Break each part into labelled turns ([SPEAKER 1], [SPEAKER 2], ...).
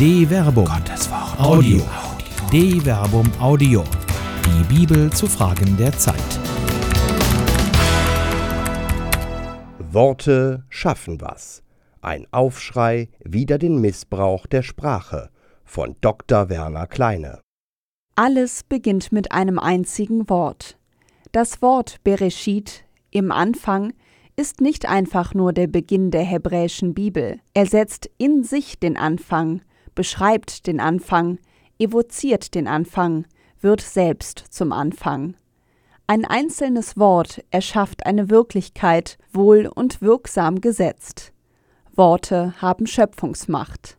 [SPEAKER 1] De Verbum. Gottes Wort. Audio. De Verbum Audio. Die Bibel zu Fragen der Zeit.
[SPEAKER 2] Worte schaffen was. Ein Aufschrei wider den Missbrauch der Sprache von Dr. Werner Kleine.
[SPEAKER 3] Alles beginnt mit einem einzigen Wort. Das Wort Bereshit im Anfang ist nicht einfach nur der Beginn der hebräischen Bibel. Er setzt in sich den Anfang, beschreibt den Anfang, evoziert den Anfang, wird selbst zum Anfang. Ein einzelnes Wort erschafft eine Wirklichkeit, wohl und wirksam gesetzt. Worte haben Schöpfungsmacht.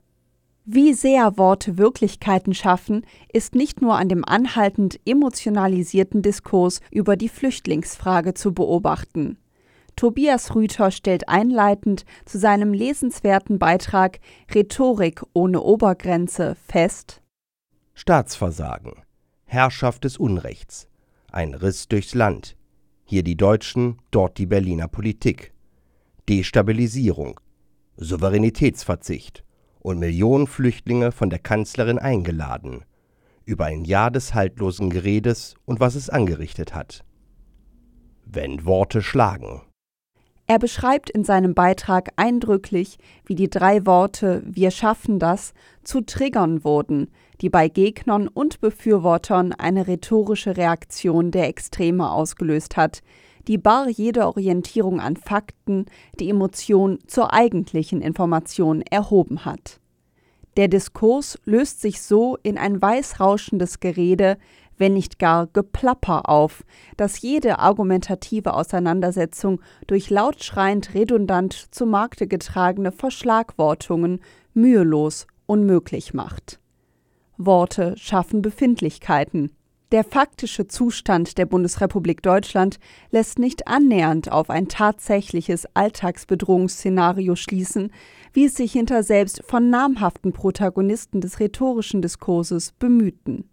[SPEAKER 3] Wie sehr Worte Wirklichkeiten schaffen, ist nicht nur an dem anhaltend emotionalisierten Diskurs über die Flüchtlingsfrage zu beobachten. Tobias Rüther stellt einleitend zu seinem lesenswerten Beitrag Rhetorik ohne Obergrenze fest.
[SPEAKER 2] Staatsversagen, Herrschaft des Unrechts, ein Riss durchs Land, hier die Deutschen, dort die Berliner Politik, Destabilisierung, Souveränitätsverzicht. Und Millionen Flüchtlinge von der Kanzlerin eingeladen, über ein Jahr des haltlosen Geredes und was es angerichtet hat. Wenn Worte schlagen.
[SPEAKER 3] Er beschreibt in seinem Beitrag eindrücklich, wie die drei Worte Wir schaffen das zu Triggern wurden, die bei Gegnern und Befürwortern eine rhetorische Reaktion der Extreme ausgelöst hat, die bar jede Orientierung an Fakten die Emotion zur eigentlichen Information erhoben hat. Der Diskurs löst sich so in ein weißrauschendes Gerede, wenn nicht gar Geplapper auf, das jede argumentative Auseinandersetzung durch lautschreiend redundant zu Markte getragene Verschlagwortungen mühelos unmöglich macht. Worte schaffen Befindlichkeiten. Der faktische Zustand der Bundesrepublik Deutschland lässt nicht annähernd auf ein tatsächliches Alltagsbedrohungsszenario schließen, wie es sich hinter selbst von namhaften Protagonisten des rhetorischen Diskurses bemühten.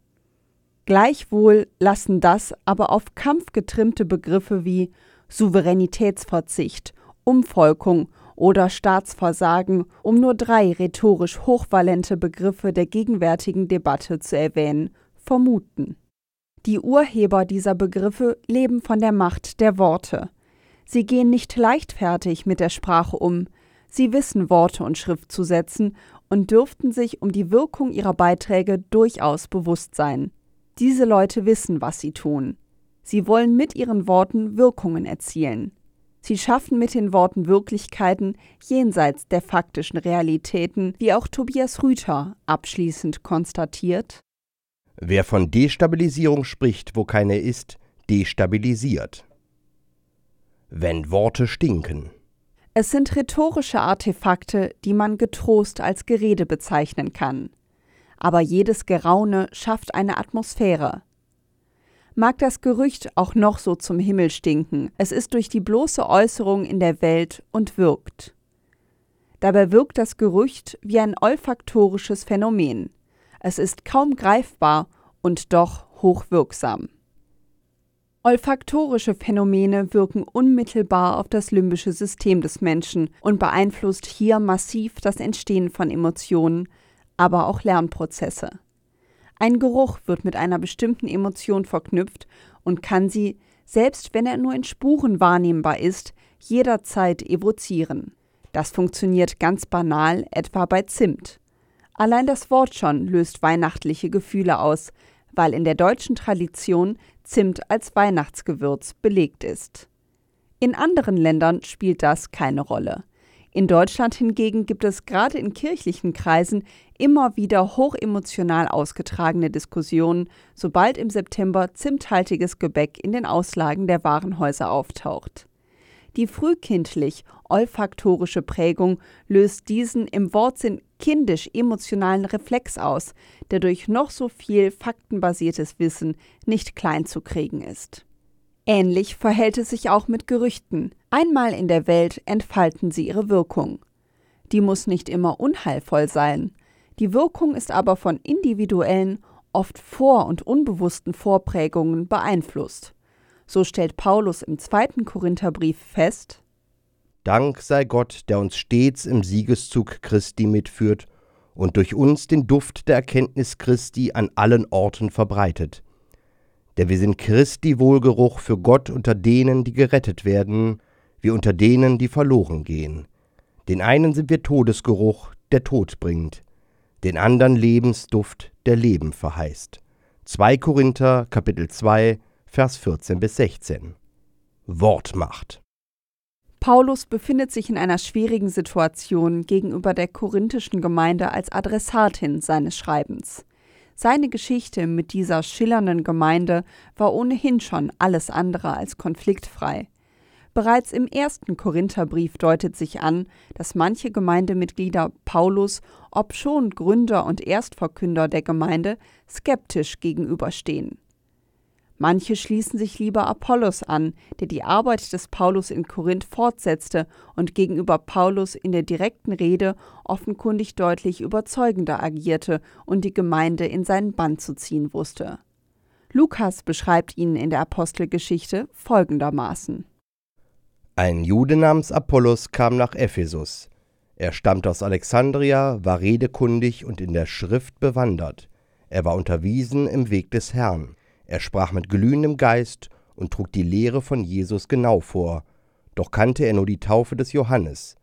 [SPEAKER 3] Gleichwohl lassen das aber auf Kampf getrimmte Begriffe wie Souveränitätsverzicht, Umvolkung oder Staatsversagen, um nur drei rhetorisch hochvalente Begriffe der gegenwärtigen Debatte zu erwähnen, vermuten. Die Urheber dieser Begriffe leben von der Macht der Worte. Sie gehen nicht leichtfertig mit der Sprache um, sie wissen Worte und Schrift zu setzen und dürften sich um die Wirkung ihrer Beiträge durchaus bewusst sein. Diese Leute wissen, was sie tun. Sie wollen mit ihren Worten Wirkungen erzielen. Sie schaffen mit den Worten Wirklichkeiten jenseits der faktischen Realitäten, wie auch Tobias Rüther abschließend konstatiert.
[SPEAKER 2] Wer von Destabilisierung spricht, wo keine ist, destabilisiert. Wenn Worte stinken.
[SPEAKER 3] Es sind rhetorische Artefakte, die man getrost als Gerede bezeichnen kann aber jedes Geraune schafft eine Atmosphäre. Mag das Gerücht auch noch so zum Himmel stinken, es ist durch die bloße Äußerung in der Welt und wirkt. Dabei wirkt das Gerücht wie ein olfaktorisches Phänomen. Es ist kaum greifbar und doch hochwirksam. Olfaktorische Phänomene wirken unmittelbar auf das limbische System des Menschen und beeinflusst hier massiv das Entstehen von Emotionen, aber auch Lernprozesse. Ein Geruch wird mit einer bestimmten Emotion verknüpft und kann sie, selbst wenn er nur in Spuren wahrnehmbar ist, jederzeit evozieren. Das funktioniert ganz banal etwa bei Zimt. Allein das Wort schon löst weihnachtliche Gefühle aus, weil in der deutschen Tradition Zimt als Weihnachtsgewürz belegt ist. In anderen Ländern spielt das keine Rolle. In Deutschland hingegen gibt es gerade in kirchlichen Kreisen immer wieder hochemotional ausgetragene Diskussionen, sobald im September zimthaltiges Gebäck in den Auslagen der Warenhäuser auftaucht. Die frühkindlich olfaktorische Prägung löst diesen im Wortsinn kindisch emotionalen Reflex aus, der durch noch so viel faktenbasiertes Wissen nicht klein zu kriegen ist. Ähnlich verhält es sich auch mit Gerüchten. Einmal in der Welt entfalten sie ihre Wirkung. Die muss nicht immer unheilvoll sein. Die Wirkung ist aber von individuellen, oft vor- und unbewussten Vorprägungen beeinflusst. So stellt Paulus im zweiten Korintherbrief fest:
[SPEAKER 2] Dank sei Gott, der uns stets im Siegeszug Christi mitführt und durch uns den Duft der Erkenntnis Christi an allen Orten verbreitet. Denn wir sind Christi Wohlgeruch für Gott unter denen, die gerettet werden, wie unter denen, die verloren gehen. Den einen sind wir Todesgeruch, der Tod bringt, den anderen Lebensduft, der Leben verheißt. 2 Korinther Kapitel 2 Vers 14 bis 16 Wortmacht
[SPEAKER 3] Paulus befindet sich in einer schwierigen Situation gegenüber der korinthischen Gemeinde als Adressatin seines Schreibens. Seine Geschichte mit dieser schillernden Gemeinde war ohnehin schon alles andere als konfliktfrei. Bereits im ersten Korintherbrief deutet sich an, dass manche Gemeindemitglieder Paulus, obschon Gründer und Erstverkünder der Gemeinde, skeptisch gegenüberstehen. Manche schließen sich lieber Apollos an, der die Arbeit des Paulus in Korinth fortsetzte und gegenüber Paulus in der direkten Rede offenkundig deutlich überzeugender agierte und die Gemeinde in seinen Bann zu ziehen wusste. Lukas beschreibt ihn in der Apostelgeschichte folgendermaßen.
[SPEAKER 2] Ein Jude namens Apollos kam nach Ephesus. Er stammte aus Alexandria, war redekundig und in der Schrift bewandert. Er war unterwiesen im Weg des Herrn er sprach mit glühendem Geist und trug die Lehre von Jesus genau vor, doch kannte er nur die Taufe des Johannes.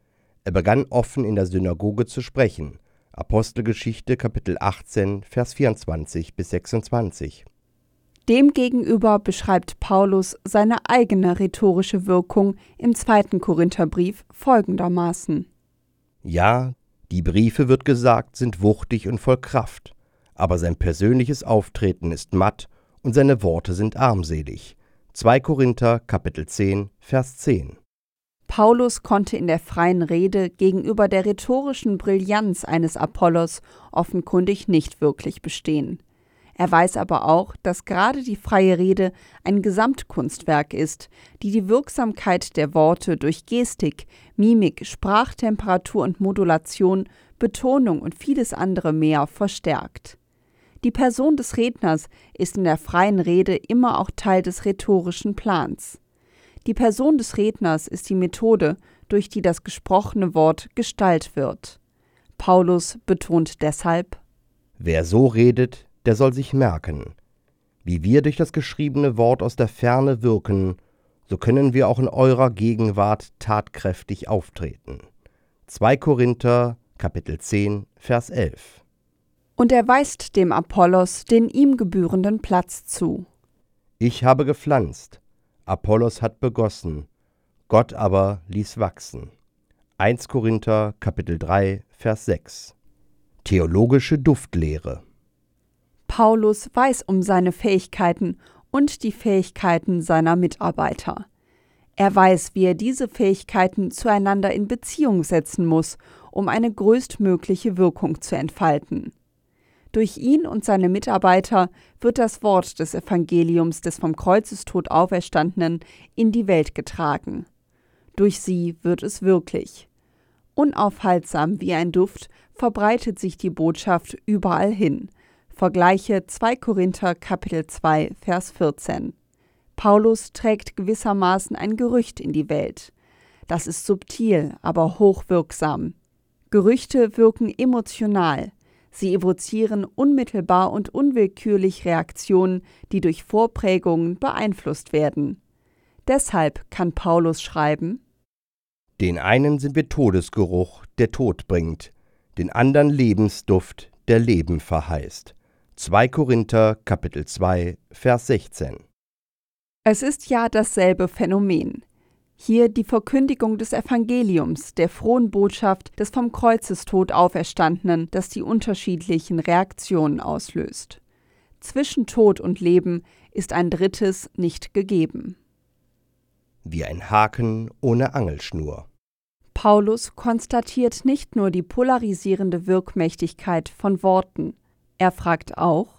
[SPEAKER 2] Er begann offen in der Synagoge zu sprechen. Apostelgeschichte Kapitel 18, Vers 24 bis 26.
[SPEAKER 3] Demgegenüber beschreibt Paulus seine eigene rhetorische Wirkung im zweiten Korintherbrief folgendermaßen.
[SPEAKER 2] Ja, die Briefe, wird gesagt, sind wuchtig und voll Kraft, aber sein persönliches Auftreten ist matt und seine Worte sind armselig. 2 Korinther Kapitel 10 Vers 10
[SPEAKER 3] Paulus konnte in der freien Rede gegenüber der rhetorischen Brillanz eines Apollos offenkundig nicht wirklich bestehen. Er weiß aber auch, dass gerade die freie Rede ein Gesamtkunstwerk ist, die die Wirksamkeit der Worte durch Gestik, Mimik, Sprachtemperatur und Modulation, Betonung und vieles andere mehr verstärkt. Die Person des Redners ist in der freien Rede immer auch Teil des rhetorischen Plans. Die Person des Redners ist die Methode, durch die das gesprochene Wort Gestalt wird. Paulus betont deshalb
[SPEAKER 2] Wer so redet, der soll sich merken. Wie wir durch das geschriebene Wort aus der Ferne wirken, so können wir auch in eurer Gegenwart tatkräftig auftreten. 2 Korinther Kapitel 10 Vers 11
[SPEAKER 3] und er weist dem Apollos den ihm gebührenden Platz zu.
[SPEAKER 2] Ich habe gepflanzt, Apollos hat begossen, Gott aber ließ wachsen. 1 Korinther Kapitel 3 Vers 6 Theologische Duftlehre
[SPEAKER 3] Paulus weiß um seine Fähigkeiten und die Fähigkeiten seiner Mitarbeiter. Er weiß, wie er diese Fähigkeiten zueinander in Beziehung setzen muss, um eine größtmögliche Wirkung zu entfalten. Durch ihn und seine Mitarbeiter wird das Wort des Evangeliums des vom Kreuzestod Auferstandenen in die Welt getragen. Durch sie wird es wirklich. Unaufhaltsam wie ein Duft verbreitet sich die Botschaft überall hin. Vergleiche 2 Korinther Kapitel 2 Vers 14. Paulus trägt gewissermaßen ein Gerücht in die Welt. Das ist subtil, aber hochwirksam. Gerüchte wirken emotional, Sie evozieren unmittelbar und unwillkürlich Reaktionen, die durch Vorprägungen beeinflusst werden. Deshalb kann Paulus schreiben
[SPEAKER 2] Den einen sind wir Todesgeruch, der Tod bringt, den anderen Lebensduft, der Leben verheißt. 2 Korinther Kapitel 2 Vers 16
[SPEAKER 3] Es ist ja dasselbe Phänomen. Hier die Verkündigung des Evangeliums, der frohen Botschaft des vom Kreuzestod Auferstandenen, das die unterschiedlichen Reaktionen auslöst. Zwischen Tod und Leben ist ein drittes nicht gegeben.
[SPEAKER 2] Wie ein Haken ohne Angelschnur.
[SPEAKER 3] Paulus konstatiert nicht nur die polarisierende Wirkmächtigkeit von Worten, er fragt auch,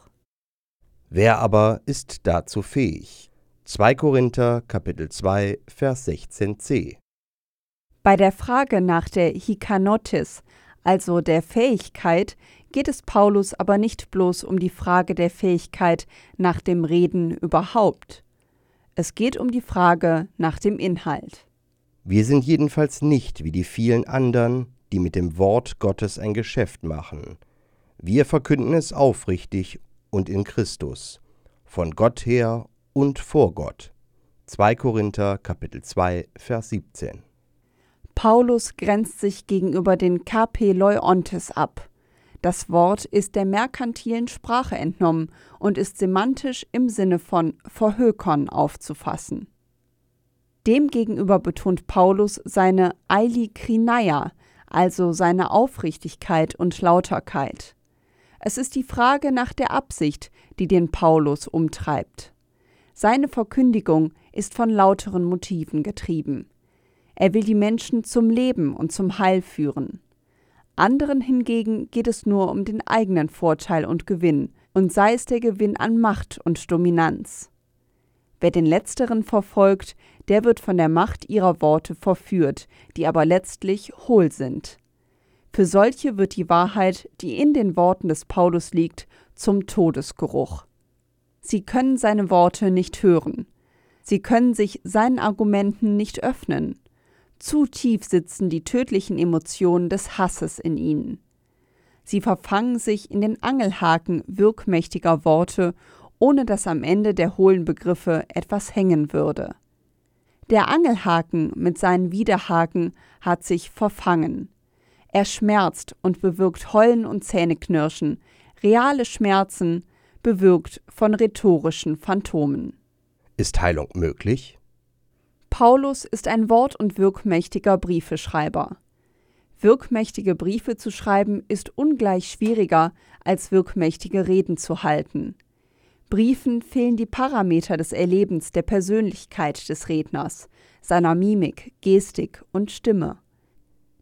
[SPEAKER 2] Wer aber ist dazu fähig? 2 Korinther Kapitel 2 Vers 16c.
[SPEAKER 3] Bei der Frage nach der Hikanotis, also der Fähigkeit, geht es Paulus aber nicht bloß um die Frage der Fähigkeit nach dem Reden überhaupt. Es geht um die Frage nach dem Inhalt.
[SPEAKER 2] Wir sind jedenfalls nicht wie die vielen anderen, die mit dem Wort Gottes ein Geschäft machen. Wir verkünden es aufrichtig und in Christus, von Gott her und vor Gott. 2 Korinther Kapitel 2 Vers 17
[SPEAKER 3] Paulus grenzt sich gegenüber den Kapeleontes ab. Das Wort ist der merkantilen Sprache entnommen und ist semantisch im Sinne von verhökern aufzufassen. Demgegenüber betont Paulus seine Eilikrinaia, also seine Aufrichtigkeit und Lauterkeit. Es ist die Frage nach der Absicht, die den Paulus umtreibt. Seine Verkündigung ist von lauteren Motiven getrieben. Er will die Menschen zum Leben und zum Heil führen. Anderen hingegen geht es nur um den eigenen Vorteil und Gewinn, und sei es der Gewinn an Macht und Dominanz. Wer den letzteren verfolgt, der wird von der Macht ihrer Worte verführt, die aber letztlich hohl sind. Für solche wird die Wahrheit, die in den Worten des Paulus liegt, zum Todesgeruch. Sie können seine Worte nicht hören. Sie können sich seinen Argumenten nicht öffnen. Zu tief sitzen die tödlichen Emotionen des Hasses in ihnen. Sie verfangen sich in den Angelhaken wirkmächtiger Worte, ohne dass am Ende der hohlen Begriffe etwas hängen würde. Der Angelhaken mit seinen Widerhaken hat sich verfangen. Er schmerzt und bewirkt Heulen und Zähneknirschen, reale Schmerzen, bewirkt von rhetorischen Phantomen.
[SPEAKER 2] Ist Heilung möglich?
[SPEAKER 3] Paulus ist ein wort- und wirkmächtiger Briefeschreiber. Wirkmächtige Briefe zu schreiben ist ungleich schwieriger, als wirkmächtige Reden zu halten. Briefen fehlen die Parameter des Erlebens der Persönlichkeit des Redners, seiner Mimik, Gestik und Stimme.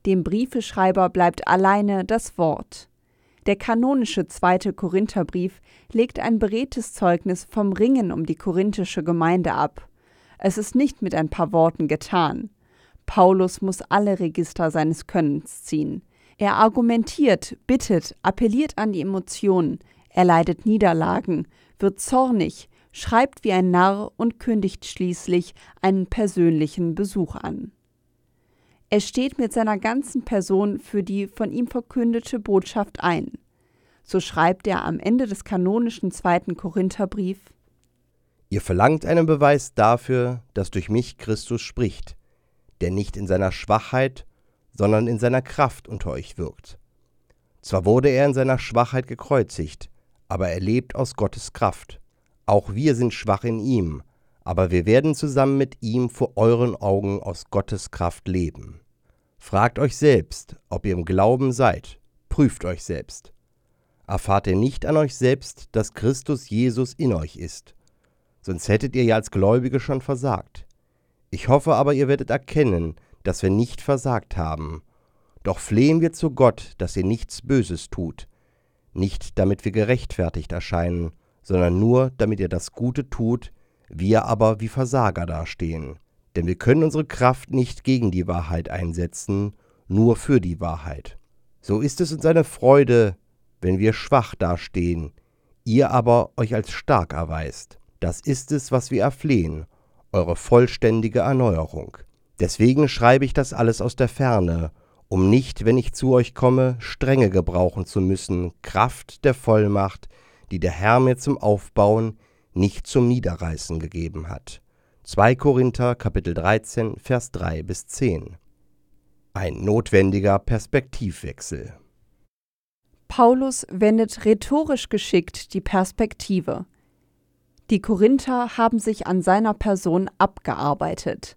[SPEAKER 3] Dem Briefeschreiber bleibt alleine das Wort. Der kanonische zweite Korintherbrief legt ein beredtes Zeugnis vom Ringen um die korinthische Gemeinde ab. Es ist nicht mit ein paar Worten getan. Paulus muss alle Register seines Könnens ziehen. Er argumentiert, bittet, appelliert an die Emotionen, er leidet Niederlagen, wird zornig, schreibt wie ein Narr und kündigt schließlich einen persönlichen Besuch an. Er steht mit seiner ganzen Person für die von ihm verkündete Botschaft ein. So schreibt er am Ende des kanonischen zweiten Korintherbrief
[SPEAKER 2] Ihr verlangt einen Beweis dafür, dass durch mich Christus spricht, der nicht in seiner Schwachheit, sondern in seiner Kraft unter euch wirkt. Zwar wurde er in seiner Schwachheit gekreuzigt, aber er lebt aus Gottes Kraft. Auch wir sind schwach in ihm, aber wir werden zusammen mit ihm vor euren Augen aus Gottes Kraft leben. Fragt euch selbst, ob ihr im Glauben seid, prüft euch selbst. Erfahrt ihr nicht an euch selbst, dass Christus Jesus in euch ist, sonst hättet ihr ja als Gläubige schon versagt. Ich hoffe aber, ihr werdet erkennen, dass wir nicht versagt haben. Doch flehen wir zu Gott, dass ihr nichts Böses tut, nicht damit wir gerechtfertigt erscheinen, sondern nur, damit ihr das Gute tut, wir aber wie Versager dastehen. Denn wir können unsere Kraft nicht gegen die Wahrheit einsetzen, nur für die Wahrheit. So ist es uns eine Freude, wenn wir schwach dastehen, ihr aber euch als stark erweist. Das ist es, was wir erflehen, eure vollständige Erneuerung. Deswegen schreibe ich das alles aus der Ferne, um nicht, wenn ich zu euch komme, Strenge gebrauchen zu müssen, Kraft der Vollmacht, die der Herr mir zum Aufbauen, nicht zum Niederreißen gegeben hat. 2 Korinther Kapitel 13 Vers 3 bis 10 Ein notwendiger Perspektivwechsel
[SPEAKER 3] Paulus wendet rhetorisch geschickt die Perspektive. Die Korinther haben sich an seiner Person abgearbeitet.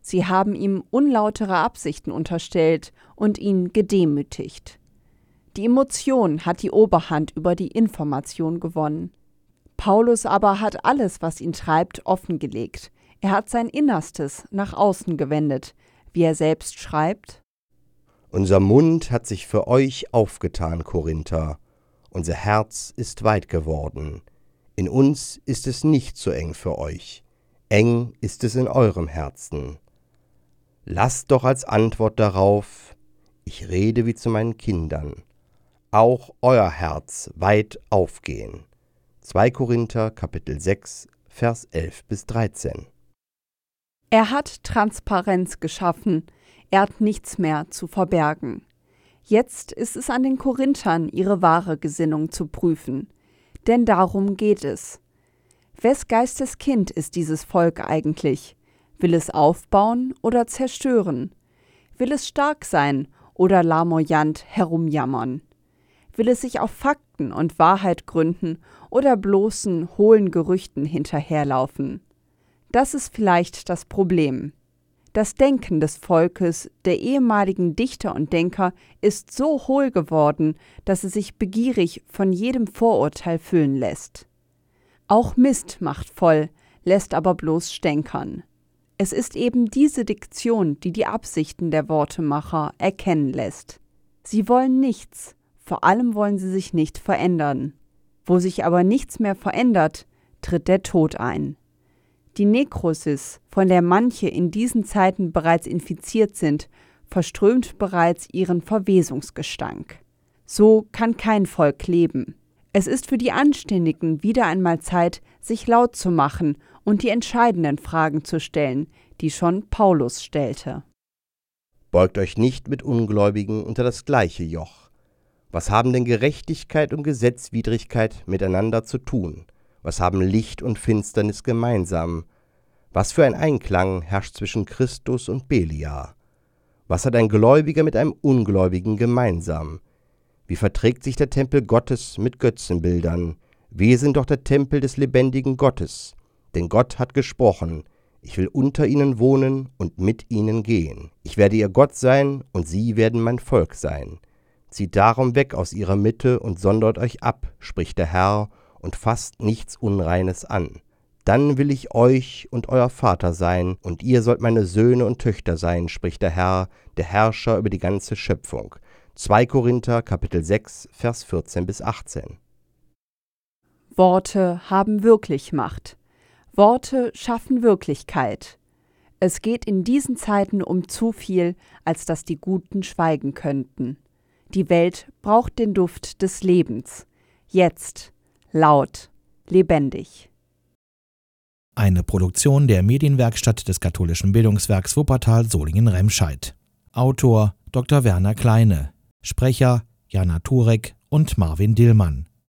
[SPEAKER 3] Sie haben ihm unlautere Absichten unterstellt und ihn gedemütigt. Die Emotion hat die Oberhand über die Information gewonnen. Paulus aber hat alles, was ihn treibt, offengelegt. Er hat sein Innerstes nach außen gewendet, wie er selbst schreibt.
[SPEAKER 2] Unser Mund hat sich für euch aufgetan, Korinther. Unser Herz ist weit geworden. In uns ist es nicht so eng für euch, eng ist es in eurem Herzen. Lasst doch als Antwort darauf, ich rede wie zu meinen Kindern, auch euer Herz weit aufgehen. 2 Korinther Kapitel 6 Vers 11 bis 13.
[SPEAKER 3] Er hat Transparenz geschaffen, er hat nichts mehr zu verbergen. Jetzt ist es an den Korinthern, ihre wahre Gesinnung zu prüfen. Denn darum geht es. Wes Geistes Kind ist dieses Volk eigentlich? Will es aufbauen oder zerstören? Will es stark sein oder lamoyant herumjammern? Will es sich auf Fakten und Wahrheit gründen oder bloßen, hohlen Gerüchten hinterherlaufen? Das ist vielleicht das Problem. Das Denken des Volkes, der ehemaligen Dichter und Denker, ist so hohl geworden, dass es sich begierig von jedem Vorurteil füllen lässt. Auch Mist macht voll, lässt aber bloß stänkern. Es ist eben diese Diktion, die die Absichten der Wortemacher erkennen lässt. Sie wollen nichts, vor allem wollen sie sich nicht verändern. Wo sich aber nichts mehr verändert, tritt der Tod ein. Die Nekrosis, von der manche in diesen Zeiten bereits infiziert sind, verströmt bereits ihren Verwesungsgestank. So kann kein Volk leben. Es ist für die Anständigen wieder einmal Zeit, sich laut zu machen und die entscheidenden Fragen zu stellen, die schon Paulus stellte.
[SPEAKER 2] Beugt euch nicht mit Ungläubigen unter das gleiche Joch. Was haben denn Gerechtigkeit und Gesetzwidrigkeit miteinander zu tun? Was haben Licht und Finsternis gemeinsam? Was für ein Einklang herrscht zwischen Christus und Beliar? Was hat ein Gläubiger mit einem Ungläubigen gemeinsam? Wie verträgt sich der Tempel Gottes mit Götzenbildern? Wir sind doch der Tempel des lebendigen Gottes. Denn Gott hat gesprochen, ich will unter ihnen wohnen und mit ihnen gehen. Ich werde ihr Gott sein, und sie werden mein Volk sein. Zieht darum weg aus ihrer Mitte und sondert euch ab, spricht der Herr, und fasst nichts Unreines an. Dann will ich euch und euer Vater sein, und ihr sollt meine Söhne und Töchter sein, spricht der Herr, der Herrscher über die ganze Schöpfung. 2 Korinther Kapitel 6 Vers 14 bis 18.
[SPEAKER 3] Worte haben wirklich Macht. Worte schaffen Wirklichkeit. Es geht in diesen Zeiten um zu viel, als dass die Guten schweigen könnten. Die Welt braucht den Duft des Lebens. Jetzt, laut, lebendig.
[SPEAKER 1] Eine Produktion der Medienwerkstatt des katholischen Bildungswerks Wuppertal Solingen-Remscheid. Autor Dr. Werner Kleine Sprecher Jana Turek und Marvin Dillmann